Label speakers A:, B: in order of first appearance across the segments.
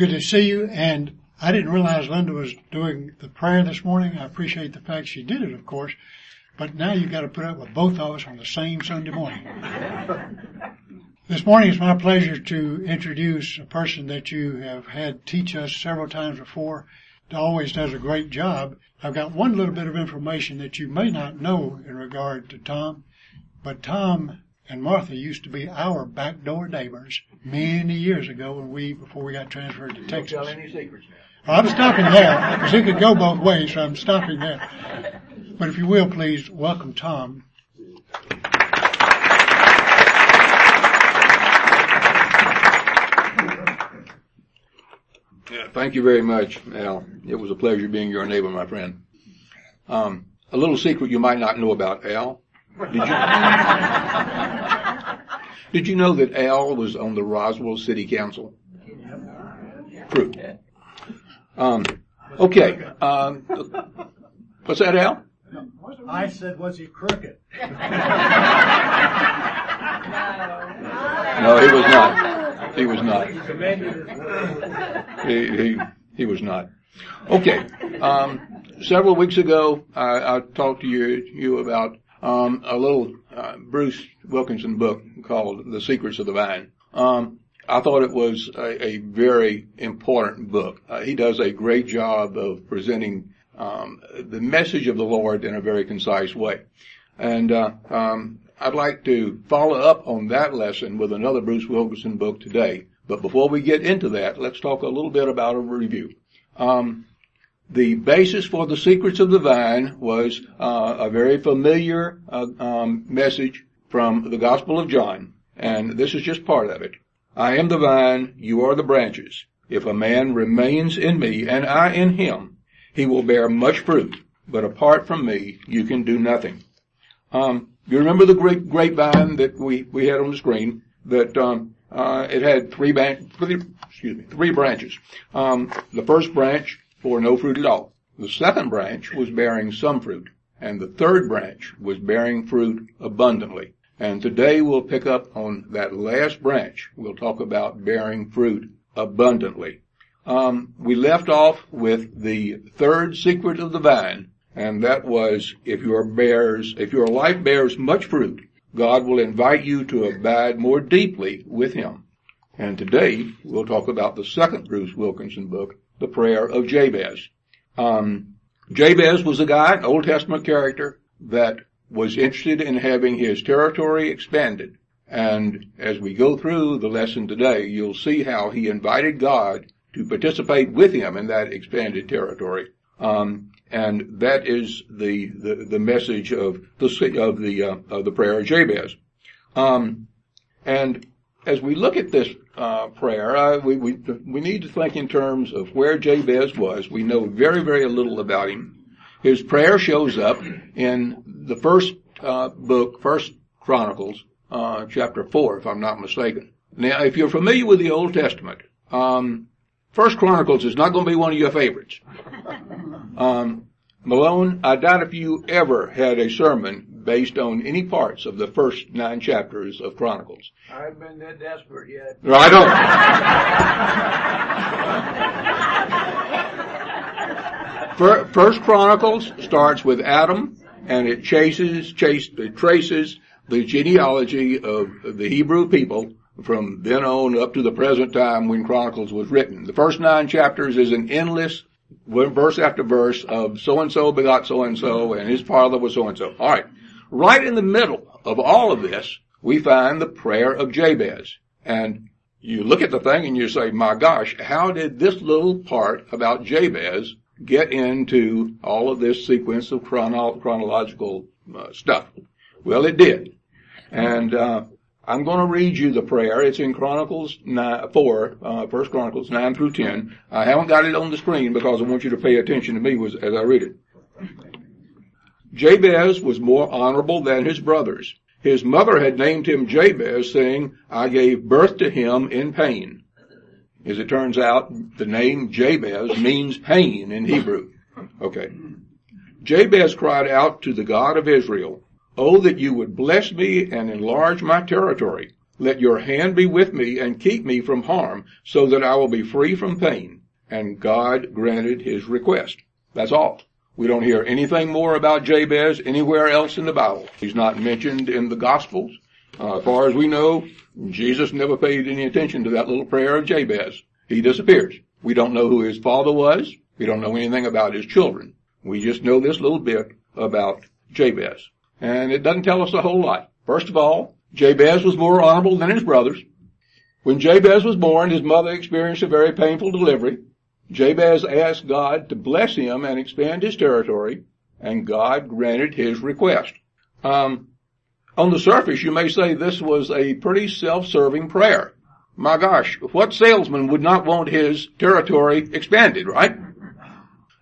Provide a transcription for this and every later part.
A: Good to see you. And I didn't realize Linda was doing the prayer this morning. I appreciate the fact she did it, of course. But now you've got to put up with both of us on the same Sunday morning. this morning it's my pleasure to introduce a person that you have had teach us several times before. Always does a great job. I've got one little bit of information that you may not know in regard to Tom, but Tom and Martha used to be our backdoor neighbors many years ago when we, before we got transferred to Texas.
B: Don't tell any secrets now.
A: I'm stopping there because it could go both ways, so I'm stopping there. But if you will, please welcome Tom.
B: Yeah, thank you very much, Al. It was a pleasure being your neighbor, my friend. Um, a little secret you might not know about Al. Did you, did you know that Al was on the Roswell City Council? True. Um, okay. Um, what's that, Al?
C: I said, was he crooked?
B: No, he was not. He was not. He, he, he was not. Okay. Um, several weeks ago, I, I talked to you, you about um, a little uh, Bruce Wilkinson book called The Secrets of the Vine. Um, I thought it was a, a very important book. Uh, he does a great job of presenting um, the message of the Lord in a very concise way. And uh, um, I'd like to follow up on that lesson with another Bruce Wilkinson book today. But before we get into that, let's talk a little bit about a review. Um, the basis for the secrets of the vine was uh, a very familiar uh, um, message from the Gospel of John, and this is just part of it. I am the vine, you are the branches. If a man remains in me and I in him, he will bear much fruit. But apart from me, you can do nothing. Um, you remember the great grapevine that we, we had on the screen that um, uh, it had three, ban- three, excuse me, three branches. Um, the first branch bore no fruit at all. The second branch was bearing some fruit, and the third branch was bearing fruit abundantly. And today we'll pick up on that last branch. We'll talk about bearing fruit abundantly. Um, we left off with the third secret of the vine, and that was if your bears, if your life bears much fruit, God will invite you to abide more deeply with Him. And today we'll talk about the second Bruce Wilkinson book, The Prayer of Jabez. Um, Jabez was a guy, an Old Testament character that was interested in having his territory expanded. And as we go through the lesson today, you'll see how he invited God to participate with him in that expanded territory. Um, and that is the, the, the message of the of the uh, of the prayer of Jabez. Um, and as we look at this uh, prayer, uh, we, we we need to think in terms of where Jabez was. We know very very little about him. His prayer shows up in the first uh, book, First Chronicles, uh, chapter four, if I'm not mistaken. Now, if you're familiar with the Old Testament, um, First Chronicles is not going to be one of your favorites. Um, Malone, I doubt if you ever had a sermon based on any parts of the first nine chapters of Chronicles.
C: I haven't been that desperate yet.
B: No, I don't. First Chronicles starts with Adam, and it chases, chase, it traces the genealogy of the Hebrew people from then on up to the present time when Chronicles was written. The first nine chapters is an endless verse after verse of so and so begot so and so and his father was so and so. All right. In the middle of all of this, we find the prayer of Jabez. And you look at the thing and you say, my gosh, how did this little part about Jabez get into all of this sequence of chrono- chronological uh, stuff? Well, it did. And, uh, I'm going to read you the prayer. It's in Chronicles 9, 4, uh, First Chronicles 9 through 10. I haven't got it on the screen because I want you to pay attention to me as I read it. Jabez was more honorable than his brothers. His mother had named him Jabez, saying, I gave birth to him in pain. As it turns out, the name Jabez means pain in Hebrew. Okay. Jabez cried out to the God of Israel, Oh, that you would bless me and enlarge my territory, Let your hand be with me and keep me from harm so that I will be free from pain. And God granted his request. That's all. We don't hear anything more about Jabez anywhere else in the Bible. He's not mentioned in the Gospels. Uh, as far as we know, Jesus never paid any attention to that little prayer of Jabez. He disappears. We don't know who his father was. We don't know anything about his children. We just know this little bit about Jabez. And it doesn't tell us a whole lot. First of all, Jabez was more honorable than his brothers. When Jabez was born, his mother experienced a very painful delivery. Jabez asked God to bless him and expand his territory, and God granted his request. Um, on the surface, you may say this was a pretty self-serving prayer. My gosh, what salesman would not want his territory expanded, right?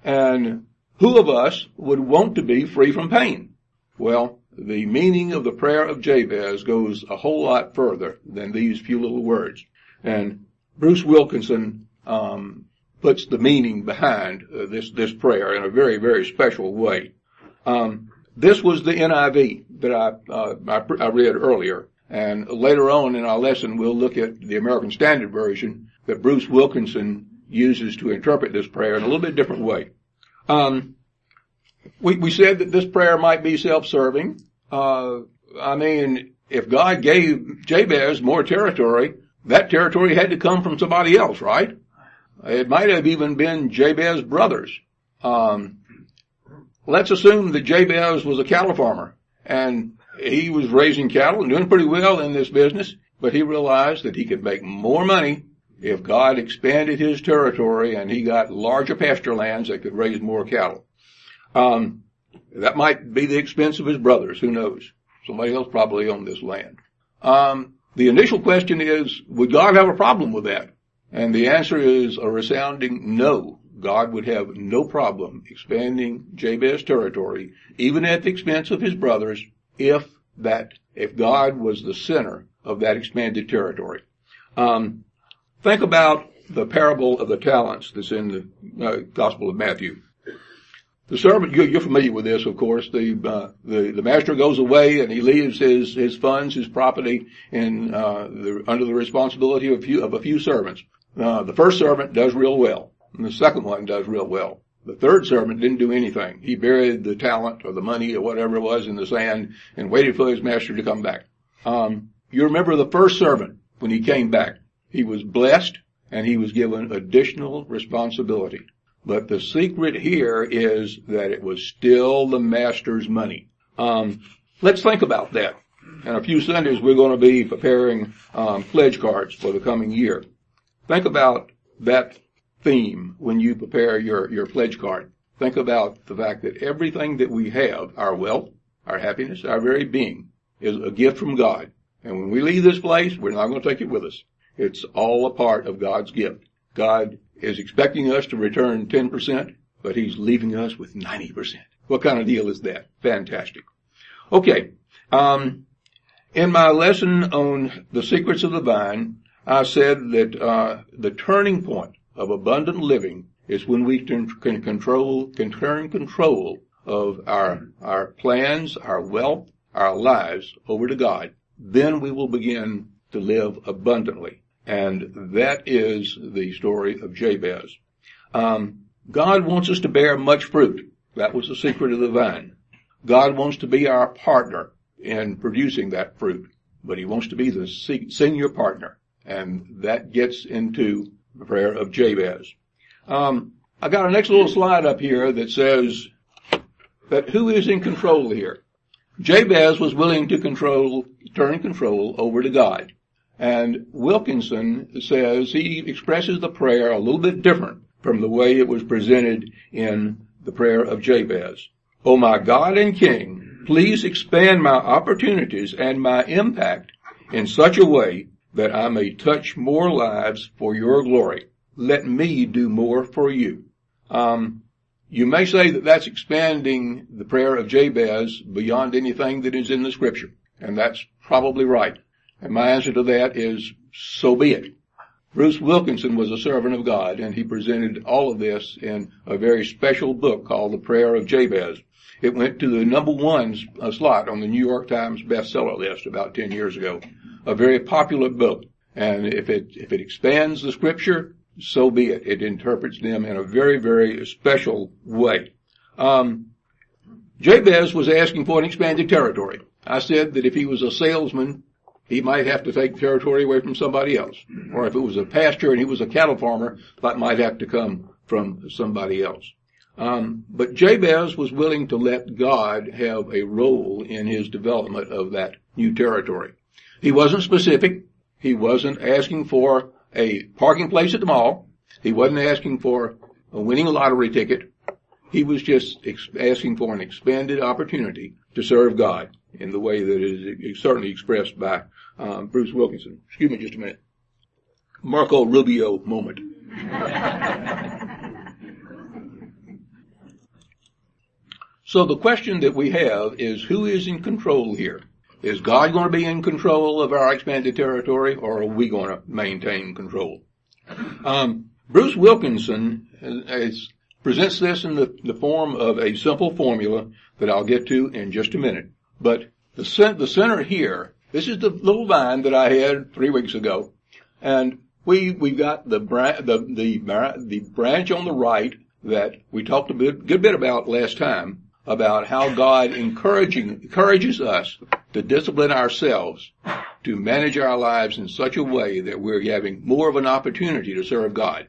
B: And who of us would want to be free from pain? Well, the meaning of the prayer of Jabez goes a whole lot further than these few little words. And Bruce Wilkinson um, puts the meaning behind uh, this this prayer in a very very special way. Um, this was the NIV that I, uh, I, I read earlier, and later on in our lesson we'll look at the American Standard Version that Bruce Wilkinson uses to interpret this prayer in a little bit different way. Um, we, we said that this prayer might be self-serving. Uh, I mean, if God gave Jabez more territory, that territory had to come from somebody else, right? It might have even been Jabez's brothers. Um, let's assume that Jabez was a cattle farmer and he was raising cattle and doing pretty well in this business, but he realized that he could make more money if God expanded his territory and he got larger pasture lands that could raise more cattle. Um, that might be the expense of his brothers. Who knows? Somebody else probably owned this land. Um, the initial question is, would God have a problem with that? And the answer is a resounding no. God would have no problem expanding Jabez's territory, even at the expense of his brothers, if that, if God was the center of that expanded territory. Um, think about the parable of the talents that's in the uh, Gospel of Matthew. The servant, you're familiar with this, of course. The, uh, the, the master goes away and he leaves his, his funds, his property in, uh, the, under the responsibility of a few, of a few servants. Uh, the first servant does real well. And the second one does real well. The third servant didn't do anything. He buried the talent or the money or whatever it was in the sand and waited for his master to come back. Um, you remember the first servant when he came back. He was blessed and he was given additional responsibility. But the secret here is that it was still the master's money. Um, let's think about that. In a few Sundays, we're going to be preparing um, pledge cards for the coming year. Think about that theme when you prepare your, your pledge card. Think about the fact that everything that we have, our wealth, our happiness, our very being, is a gift from God. And when we leave this place, we're not going to take it with us. It's all a part of God's gift. God is expecting us to return 10%, but He's leaving us with 90%. What kind of deal is that? Fantastic. Okay. Um, in my lesson on the secrets of the vine, I said that uh, the turning point of abundant living is when we can control, can turn control of our, our plans, our wealth, our lives over to God. Then we will begin to live abundantly. And that is the story of Jabez. Um, God wants us to bear much fruit. That was the secret of the vine. God wants to be our partner in producing that fruit, but he wants to be the senior partner. And that gets into the prayer of Jabez. Um, I got a next little slide up here that says that who is in control here? Jabez was willing to control, turn control over to God. And Wilkinson says he expresses the prayer a little bit different from the way it was presented in the prayer of Jabez. Oh my God and King, please expand my opportunities and my impact in such a way that I may touch more lives for your glory. Let me do more for you. Um, you may say that that's expanding the prayer of Jabez beyond anything that is in the scripture. And that's probably right. And my answer to that is, so be it. Bruce Wilkinson was a servant of God and he presented all of this in a very special book called The Prayer of Jabez. It went to the number one slot on the New York Times bestseller list about 10 years ago. a very popular book. And if it, if it expands the scripture, so be it. It interprets them in a very, very special way. Um, Jabez was asking for an expanded territory. I said that if he was a salesman, he might have to take territory away from somebody else. Or if it was a pasture and he was a cattle farmer, that might have to come from somebody else. Um, but Jabez was willing to let God have a role in his development of that new territory. He wasn't specific. He wasn't asking for a parking place at the mall. He wasn't asking for a winning lottery ticket. He was just ex- asking for an expanded opportunity to serve God in the way that is certainly expressed by um, Bruce Wilkinson. Excuse me just a minute. Marco Rubio moment. so the question that we have is who is in control here? Is God going to be in control of our expanded territory or are we going to maintain control? Um, Bruce Wilkinson is, presents this in the, the form of a simple formula that I'll get to in just a minute. But the, the center here, this is the little vine that I had three weeks ago. And we, we've got the, the, the, the branch on the right that we talked a bit, good bit about last time about how God encouraging, encourages us to discipline ourselves to manage our lives in such a way that we're having more of an opportunity to serve God.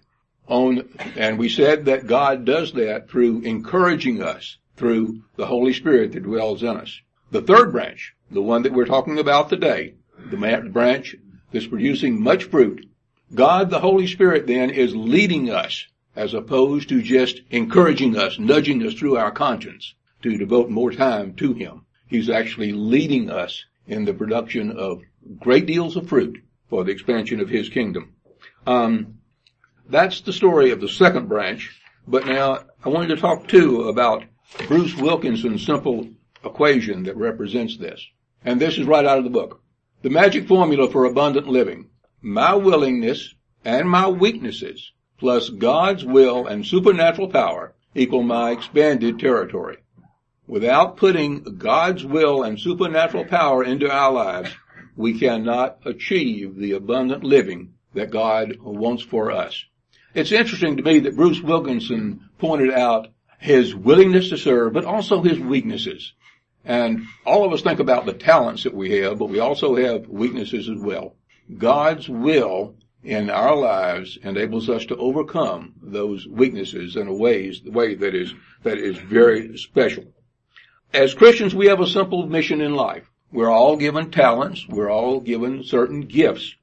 B: On, and we said that God does that through encouraging us through the Holy Spirit that dwells in us. The third branch, the one that we're talking about today, the branch that's producing much fruit, God the Holy Spirit then is leading us as opposed to just encouraging us, nudging us through our conscience to devote more time to Him. He's actually leading us in the production of great deals of fruit for the expansion of His kingdom. Um, that's the story of the second branch. But now I wanted to talk too about Bruce Wilkinson's simple equation that represents this. And this is right out of the book. The magic formula for abundant living. My willingness and my weaknesses plus God's will and supernatural power equal my expanded territory. Without putting God's will and supernatural power into our lives, we cannot achieve the abundant living that God wants for us. It's interesting to me that Bruce Wilkinson pointed out his willingness to serve, but also his weaknesses. And all of us think about the talents that we have, but we also have weaknesses as well. God's will in our lives enables us to overcome those weaknesses in a ways, way that is, that is very special. As Christians, we have a simple mission in life. We're all given talents. We're all given certain gifts.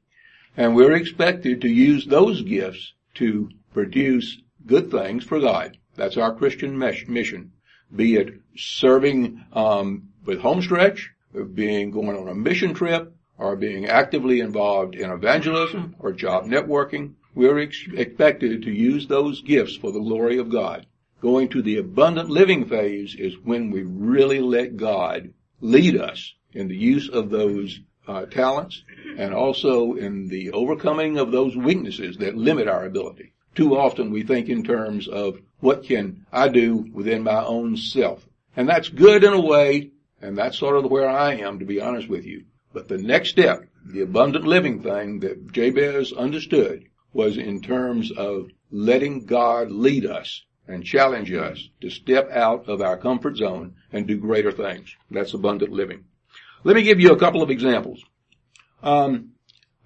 B: And we're expected to use those gifts to produce good things for God. That's our Christian mission be it serving um, with homestretch, being going on a mission trip, or being actively involved in evangelism or job networking. We're ex- expected to use those gifts for the glory of God. Going to the abundant living phase is when we really let God lead us in the use of those uh, talents and also in the overcoming of those weaknesses that limit our ability. Too often we think in terms of what can I do within my own self? And that's good in a way, and that's sort of where I am, to be honest with you. But the next step, the abundant living thing that Jabez understood was in terms of letting God lead us and challenge us to step out of our comfort zone and do greater things. That's abundant living. Let me give you a couple of examples. Um,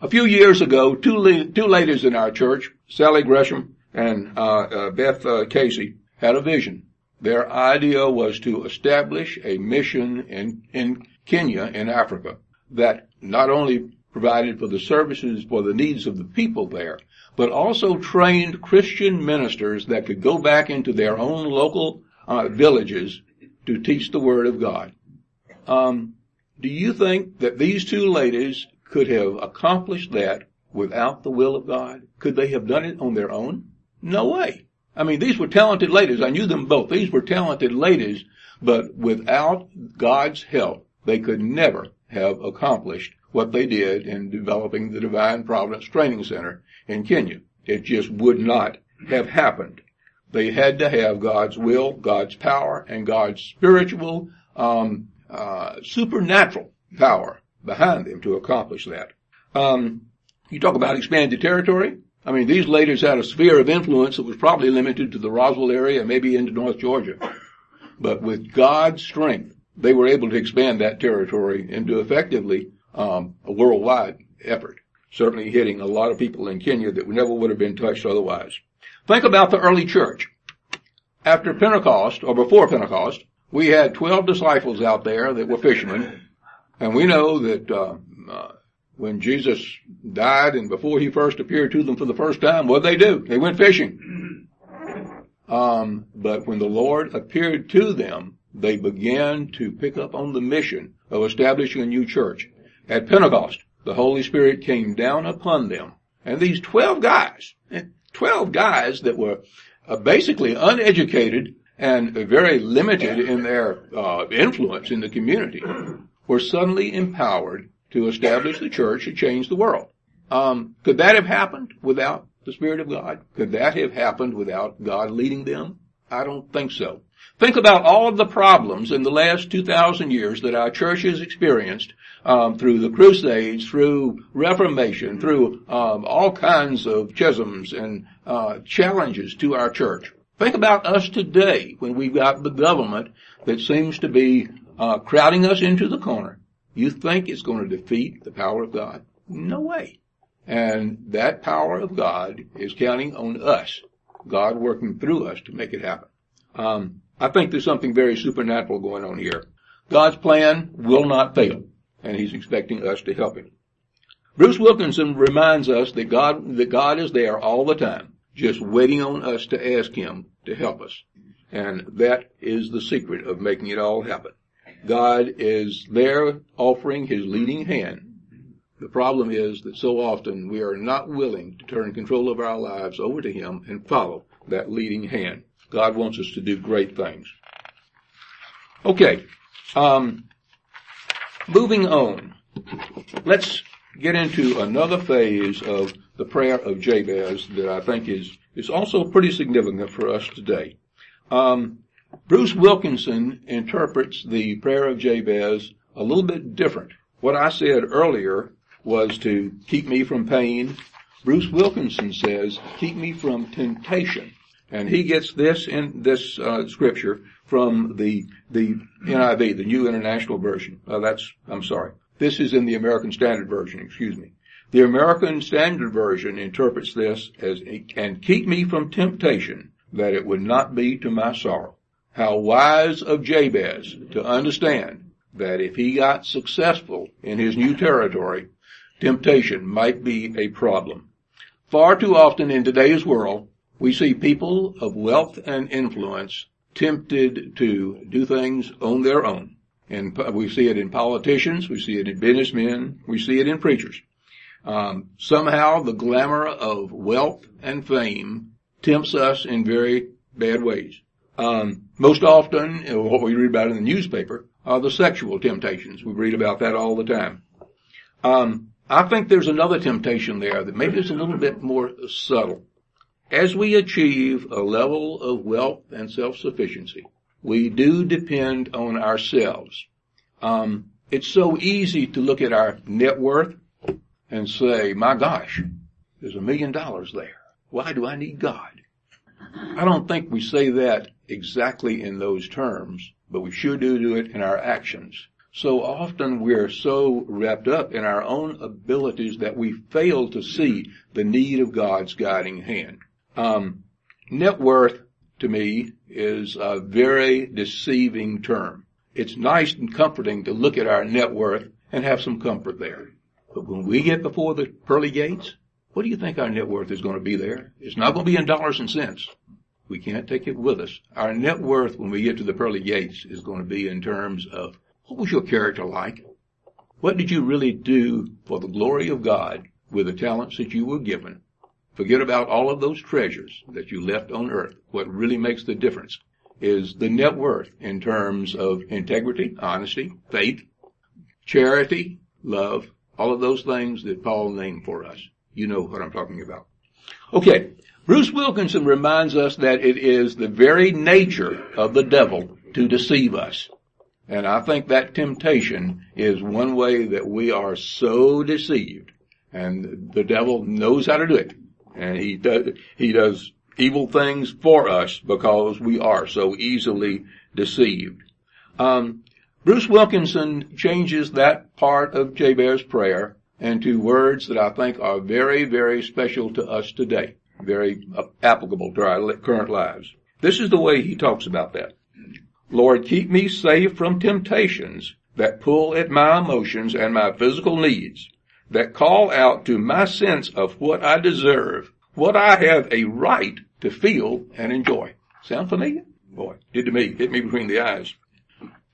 B: a few years ago, two, la- two ladies in our church, Sally Gresham and uh, uh, Beth uh, Casey, had a vision. Their idea was to establish a mission in, in Kenya in Africa that not only provided for the services for the needs of the people there, but also trained Christian ministers that could go back into their own local uh, villages to teach the Word of God. Um, do you think that these two ladies could have accomplished that without the will of God? Could they have done it on their own? No way. I mean, these were talented ladies. I knew them both. These were talented ladies, but without God's help, they could never have accomplished what they did in developing the Divine Providence Training Center in Kenya. It just would not have happened. They had to have God's will, God's power, and God's spiritual, um, uh, supernatural power behind them to accomplish that. Um, you talk about expanded territory. I mean, these leaders had a sphere of influence that was probably limited to the Roswell area, maybe into North Georgia. But with God's strength, they were able to expand that territory into effectively um, a worldwide effort. Certainly hitting a lot of people in Kenya that never would have been touched otherwise. Think about the early church. After Pentecost, or before Pentecost, we had 12 disciples out there that were fishermen, and we know that uh, uh, when Jesus died and before he first appeared to them for the first time, what did they do? They went fishing. Um, but when the Lord appeared to them, they began to pick up on the mission of establishing a new church. At Pentecost, the Holy Spirit came down upon them. And these 12 guys, 12 guys that were uh, basically uneducated and very limited in their uh, influence in the community, were suddenly empowered to establish the church and change the world. Um, could that have happened without the Spirit of God? Could that have happened without God leading them? I don't think so. Think about all of the problems in the last 2,000 years that our church has experienced um, through the Crusades, through Reformation, through um, all kinds of schisms and uh, challenges to our church. Think about us today when we've got the government that seems to be uh, crowding us into the corner. You think it's going to defeat the power of God? No way. And that power of God is counting on us, God working through us to make it happen. Um, I think there's something very supernatural going on here. God's plan will not fail, and He's expecting us to help Him. Bruce Wilkinson reminds us that God, that God is there all the time, just waiting on us to ask Him to help us. And that is the secret of making it all happen. God is there offering His leading hand. The problem is that so often we are not willing to turn control of our lives over to Him and follow that leading hand. God wants us to do great things. Okay, um, moving on. Let's get into another phase of the prayer of Jabez that I think is is also pretty significant for us today. Um, Bruce Wilkinson interprets the prayer of Jabez a little bit different. What I said earlier was to keep me from pain. Bruce Wilkinson says, keep me from temptation. And he gets this in this uh, scripture from the the NIV, the New International Version. Uh, that's I'm sorry. This is in the American Standard Version. Excuse me. The American Standard Version interprets this as and keep me from temptation, that it would not be to my sorrow. How wise of Jabez to understand that if he got successful in his new territory, temptation might be a problem. Far too often in today's world, we see people of wealth and influence tempted to do things on their own. And we see it in politicians, we see it in businessmen, we see it in preachers. Um, somehow the glamour of wealth and fame tempts us in very bad ways. Um, most often, what we read about in the newspaper are the sexual temptations. We read about that all the time. Um, I think there's another temptation there that maybe is a little bit more subtle. As we achieve a level of wealth and self-sufficiency, we do depend on ourselves. Um, it's so easy to look at our net worth and say, my gosh, there's a million dollars there. Why do I need God? I don't think we say that exactly in those terms, but we sure do do it in our actions. So often we're so wrapped up in our own abilities that we fail to see the need of God's guiding hand. Um, net worth to me is a very deceiving term. It's nice and comforting to look at our net worth and have some comfort there. But when we get before the pearly gates, what do you think our net worth is going to be there? It's not going to be in dollars and cents. We can't take it with us. Our net worth when we get to the pearly gates is going to be in terms of what was your character like? What did you really do for the glory of God with the talents that you were given? Forget about all of those treasures that you left on earth. What really makes the difference is the net worth in terms of integrity, honesty, faith, charity, love, all of those things that Paul named for us. You know what I'm talking about. Okay. Bruce Wilkinson reminds us that it is the very nature of the devil to deceive us. And I think that temptation is one way that we are so deceived And the devil knows how to do it. And he does, he does evil things for us because we are so easily deceived. Um, Bruce Wilkinson changes that part of Jabez's prayer into words that I think are very, very special to us today, very applicable to our current lives. This is the way he talks about that. Lord, keep me safe from temptations that pull at my emotions and my physical needs, that call out to my sense of what I deserve, what I have a right to feel and enjoy. Sound familiar? Boy, did to me, hit me between the eyes.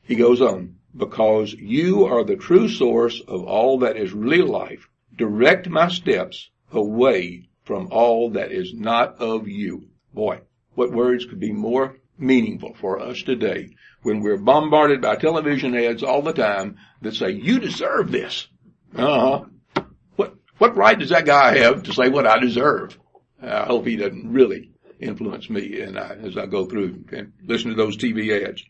B: He goes on, because you are the true source of all that is really life. Direct my steps away from all that is not of you. Boy, what words could be more meaningful for us today when we're bombarded by television ads all the time that say, you deserve this. Uh huh. What, right does that guy have to say what I deserve? I hope he doesn't really influence me and I, as I go through and listen to those TV ads.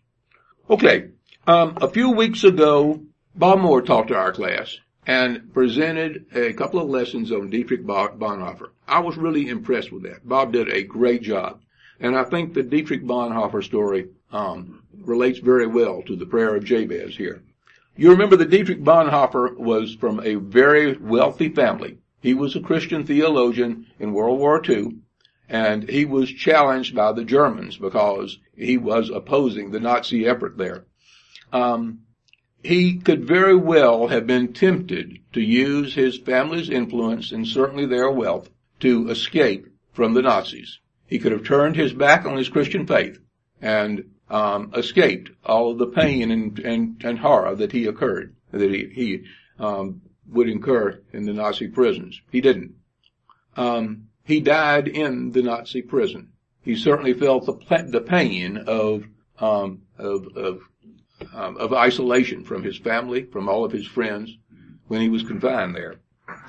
B: Okay. Um, a few weeks ago, Bob Moore talked to our class and presented a couple of lessons on Dietrich Bonhoeffer. I was really impressed with that. Bob did a great job. And I think the Dietrich Bonhoeffer story um, relates very well to the prayer of Jabez here. You remember that Dietrich Bonhoeffer was from a very wealthy family. He was a Christian theologian in World War II, and he was challenged by the Germans because he was opposing the Nazi effort there. Um, he could very well have been tempted to use his family's influence and certainly their wealth to escape from the Nazis. He could have turned his back on his Christian faith and um, escaped all of the pain and, and, and horror that he occurred, that he, he um, would incur in the Nazi prisons. He didn't. Um, he died in the Nazi prison. He certainly felt the, the pain of, um, of, of, um, of isolation from his family, from all of his friends, when he was confined there.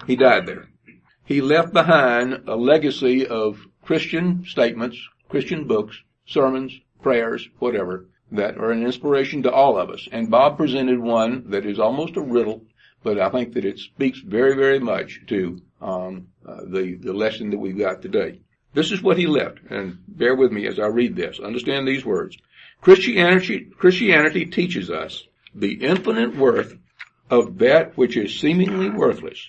B: He died there. He left behind a legacy of Christian statements, Christian books, sermons, prayers, whatever, that are an inspiration to all of us. And Bob presented one that is almost a riddle, but I think that it speaks very, very much to um, uh, the the lesson that we've got today. This is what he left, and bear with me as I read this. Understand these words. Christianity, Christianity teaches us the infinite worth of that which is seemingly worthless,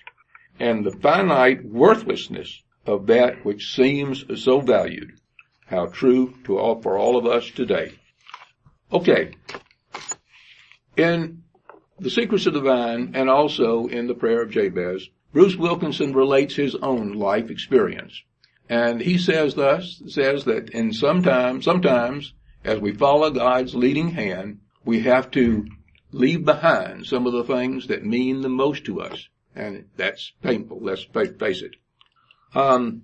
B: and the finite worthlessness of that which seems so valued. How true to all, for all of us today. Okay. In The Secrets of the Vine and also in the prayer of Jabez, Bruce Wilkinson relates his own life experience. And he says thus, says that in sometimes, sometimes as we follow God's leading hand, we have to leave behind some of the things that mean the most to us. And that's painful. Let's face it. Um,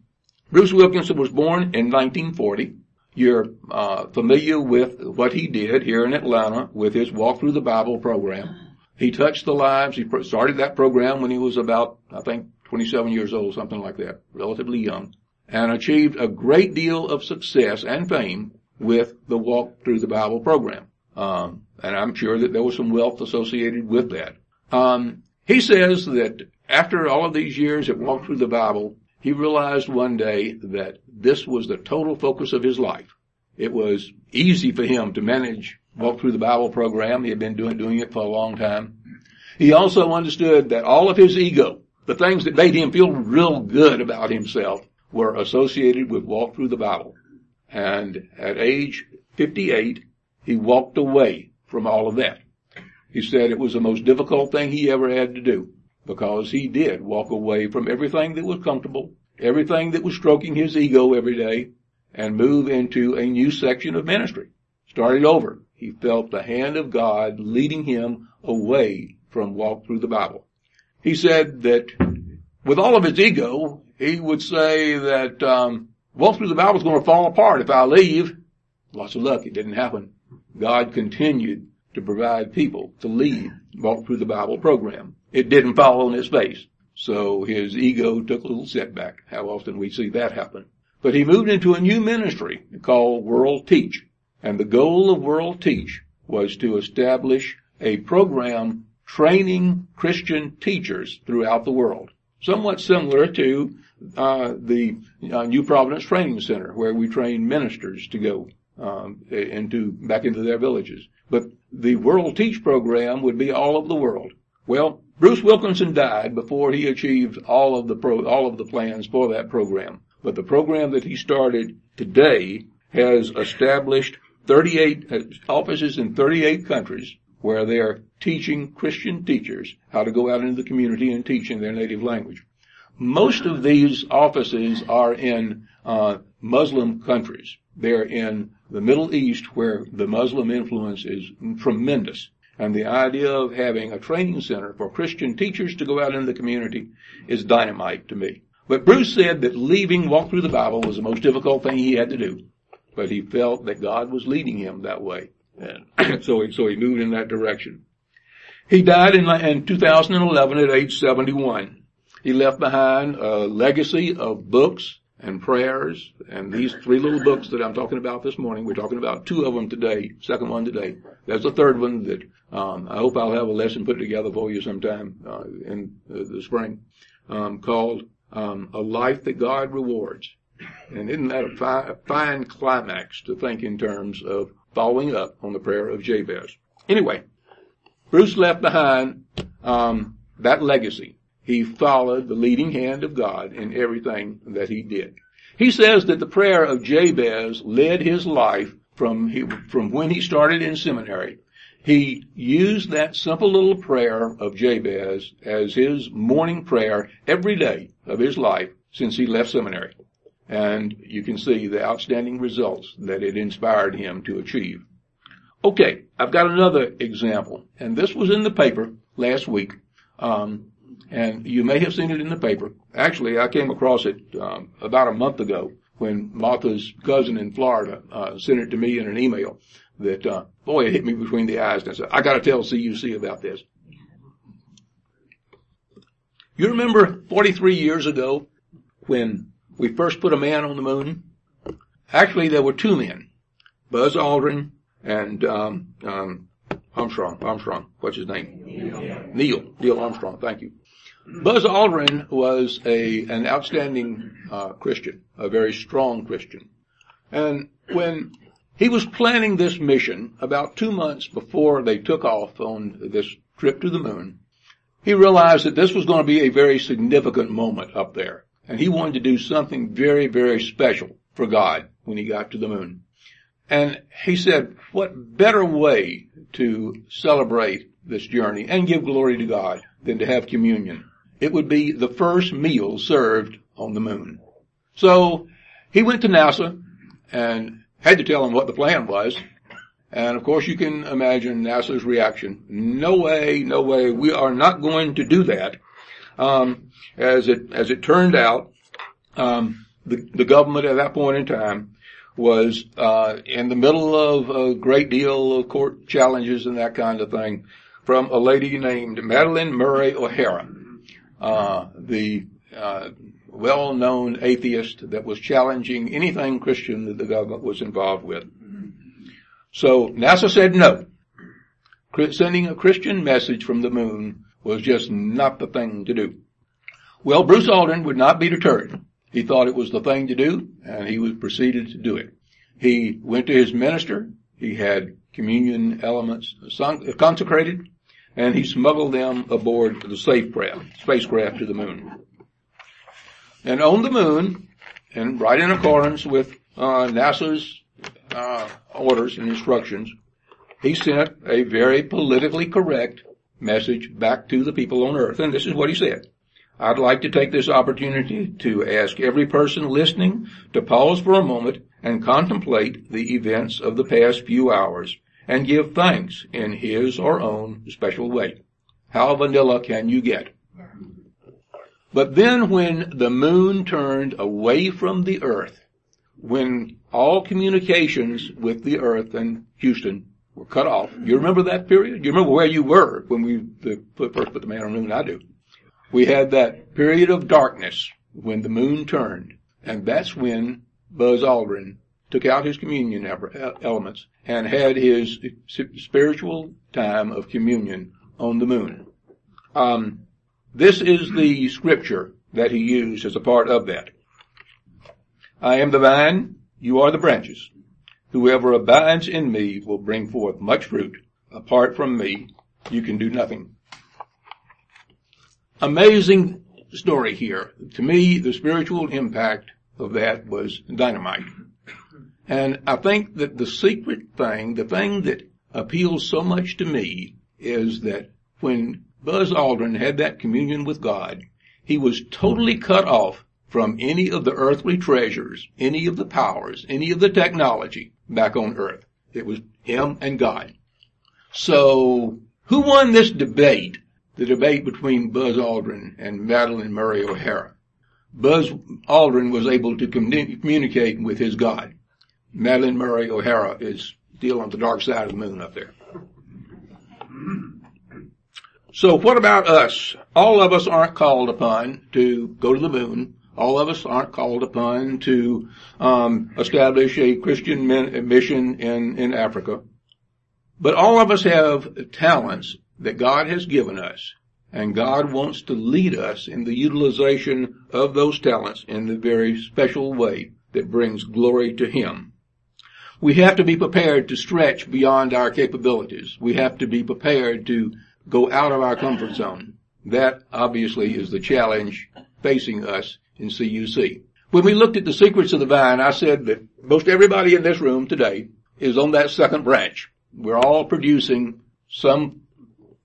B: Bruce Wilkinson was born in 1940. You're uh, familiar with what he did here in Atlanta with his Walk Through the Bible program. He touched the lives. He started that program when he was about, I think, 27 years old, something like that, relatively young, and achieved a great deal of success and fame with the Walk Through the Bible program. Um, and I'm sure that there was some wealth associated with that. Um, he says that after all of these years at Walk Through the Bible, he realized one day that this was the total focus of his life. It was easy for him to manage, walk through the Bible program. He had been doing, doing it for a long time. He also understood that all of his ego, the things that made him feel real good about himself, were associated with walk through the Bible. And at age 58, he walked away from all of that. He said it was the most difficult thing he ever had to do because he did walk away from everything that was comfortable, everything that was stroking his ego every day, and move into a new section of ministry. Started over. He felt the hand of God leading him away from walk through the Bible. He said that with all of his ego, he would say that um, walk through the Bible is going to fall apart if I leave. Lots of luck, it didn't happen. God continued to provide people to lead walk through the Bible program it didn't fall on his face. So his ego took a little setback. How often we see that happen. But he moved into a new ministry called World Teach. And the goal of World Teach was to establish a program training Christian teachers throughout the world. somewhat similar to uh, the uh, New Providence Training Center, where we train ministers to go um, into back into their villages. But the World Teach program would be all over the world. Well, Bruce Wilkinson died before he achieved all of the pro, all of the plans for that program. But the program that he started today has established 38 uh, offices in 38 countries where they are teaching Christian teachers how to go out into the community and teach in their native language. Most of these offices are in uh, Muslim countries. They're in the Middle East where the Muslim influence is tremendous. And the idea of having a training center for Christian teachers to go out into the community is dynamite to me. But Bruce said that leaving Walk Through the Bible was the most difficult thing he had to do. But he felt that God was leading him that way. And so he, so he moved in that direction. He died in, in 2011 at age 71. He left behind a legacy of books and prayers and these three little books that I'm talking about this morning. We're talking about two of them today, second one today. There's a third one that um, I hope I'll have a lesson put together for you sometime uh, in uh, the spring um, called um, "A Life That God Rewards." And isn't that a, fi- a fine climax to think in terms of following up on the prayer of Jabez? Anyway, Bruce left behind um, that legacy. He followed the leading hand of God in everything that he did. He says that the prayer of Jabez led his life from, he, from when he started in seminary he used that simple little prayer of Jabez as his morning prayer every day of his life since he left seminary. And you can see the outstanding results that it inspired him to achieve. Okay, I've got another example, and this was in the paper last week, um, and you may have seen it in the paper. Actually, I came across it um, about a month ago when Martha's cousin in Florida uh, sent it to me in an email that, uh, boy, it hit me between the eyes. And I said, I gotta tell CUC about this. You remember 43 years ago when we first put a man on the moon? Actually, there were two men, Buzz Aldrin and um, um, Armstrong. Armstrong, what's his name? Neil. Neil. Neil Armstrong. Thank you. Buzz Aldrin was a an outstanding uh, Christian, a very strong Christian, and when he was planning this mission about two months before they took off on this trip to the moon. He realized that this was going to be a very significant moment up there. And he wanted to do something very, very special for God when he got to the moon. And he said, what better way to celebrate this journey and give glory to God than to have communion? It would be the first meal served on the moon. So he went to NASA and had to tell him what the plan was. And of course you can imagine NASA's reaction. No way, no way, we are not going to do that. Um, as it, as it turned out, um, the, the government at that point in time was, uh, in the middle of a great deal of court challenges and that kind of thing from a lady named Madalyn Murray O'Hair. Uh, the, uh, well-known atheist that was challenging anything Christian that the government was involved with. So NASA said no. Sending a Christian message from the moon was just not the thing to do. Well, Bruce Aldrin would not be deterred. He thought it was the thing to do, and he was proceeded to do it. He went to his minister. He had communion elements consecrated, and he smuggled them aboard the spacecraft, spacecraft to the moon. And on the moon, and right in accordance with uh, NASA's uh, orders and instructions, he sent a very politically correct message back to the people on Earth. And this is what he said. I'd like to take this opportunity to ask every person listening to pause for a moment and contemplate the events of the past few hours and give thanks in his or own special way. How vanilla can you get? But then when the moon turned away from the earth, when all communications with the earth and Houston were cut off, you remember that period? You remember where you were when we first put the man on the moon? I do. We had that period of darkness when the moon turned, and that's when Buzz Aldrin took out his communion elements and had his spiritual time of communion on the moon. Um, This is the scripture that he used as a part of that. I am the vine, you are the branches. Whoever abides in me will bring forth much fruit. Apart from me, you can do nothing. Amazing story here. To me, the spiritual impact of that was dynamite. And I think that the secret thing, the thing that appeals so much to me is that when Buzz Aldrin had that communion with God, he was totally cut off from any of the earthly treasures, any of the powers, any of the technology back on earth. It was him and God. So, who won this debate? The debate between Buzz Aldrin and Madalyn Murray O'Hair. Buzz Aldrin was able to communicate with his God. Madalyn Murray O'Hair is still on the dark side of the moon up there. So what about us? All of us aren't called upon to go to the moon. All of us aren't called upon to um, establish a Christian mission in, in Africa. But all of us have talents that God has given us. And God wants to lead us in the utilization of those talents in the very special way that brings glory to Him. We have to be prepared to stretch beyond our capabilities. We have to be prepared to go out of our comfort zone. That obviously is the challenge facing us in CUC. When we looked at the secrets of the vine, I said that most everybody in this room today is on that second branch. We're all producing some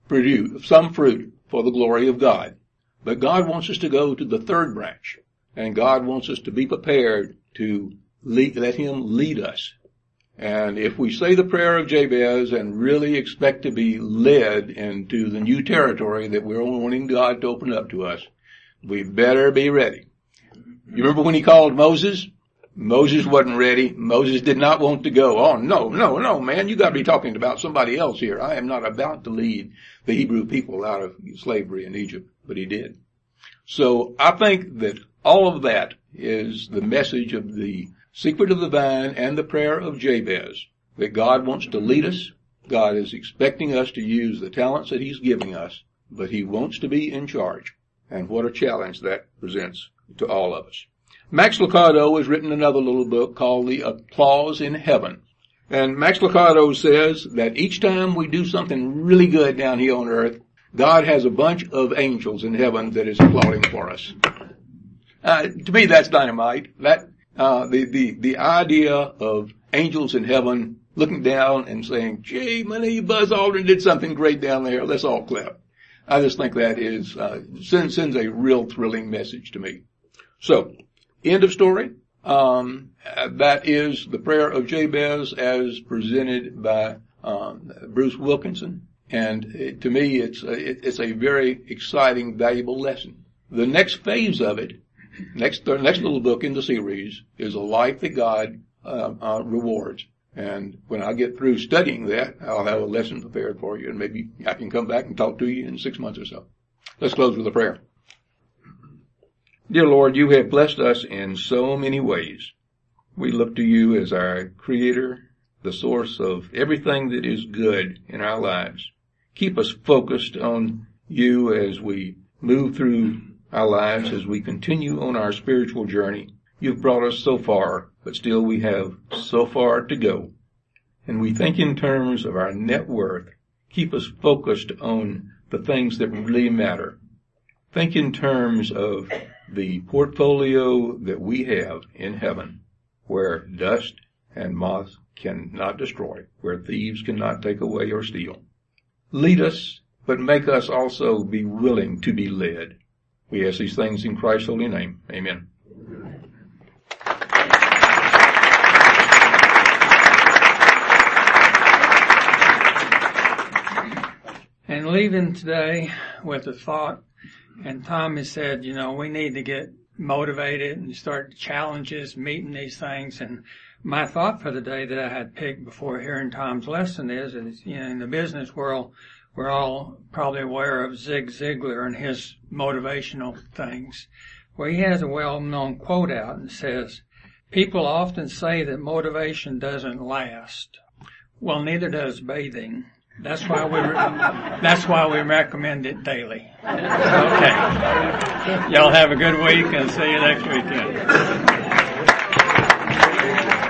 B: produce, some fruit for the glory of God. But God wants us to go to the third branch and God wants us to be prepared to lead, let Him lead us and if we say the prayer of Jabez and really expect to be led into the new territory that we're wanting God to open up to us, we better be ready. You remember when he called Moses? Moses wasn't ready. Moses did not want to go. Oh no, no, no, man, you gotta be talking about somebody else here. I am not about to lead the Hebrew people out of slavery in Egypt, but he did. So I think that all of that is the message of the secret of the vine and the prayer of Jabez, that God wants to lead us. God is expecting us to use the talents that He's giving us, but He wants to be in charge. And what a challenge that presents to all of us. Max Lucado has written another little book called The Applause in Heaven. And Max Lucado says that each time we do something really good down here on earth, God has a bunch of angels in heaven that is applauding for us. Uh, to me, that's dynamite. That uh, the, the, the idea of angels in heaven looking down and saying, gee, money, Buzz Aldrin did something great down there. Let's all clap. I just think that is, uh, sends, sends a real thrilling message to me. So, end of story. Um, that is the prayer of Jabez as presented by um, Bruce Wilkinson. And it, to me, it's a, it, it's a very exciting, valuable lesson. The next phase of it Next, the next little book in the series is a life that God uh, uh, rewards. And when I get through studying that, I'll have a lesson prepared for you, and maybe I can come back and talk to you in six months or so. Let's close with a prayer. Dear Lord, you have blessed us in so many ways. We look to you as our creator, the source of everything that is good in our lives. Keep us focused on you as we move through our lives as we continue on our spiritual journey. You've brought us so far, but still we have so far to go. And we think in terms of our net worth. Keep us focused on the things that really matter. Think in terms of the portfolio that we have in heaven, where dust and moth cannot destroy, where thieves cannot take away or steal. Lead us, but make us also be willing to be led. We ask these things in Christ's holy name. Amen.
D: And leaving today with a thought, and Tommy said, you know, we need to get motivated and start challenges, meeting these things. And my thought for the day that I had picked before hearing Tom's lesson is, is you know, in the business world, we're all probably aware of Zig Ziglar and his motivational things, Well, he has a well-known quote out and says, people often say that motivation doesn't last. Well, neither does bathing. That's why we, that's why we recommend it daily. Okay. Y'all have a good week and see you next weekend.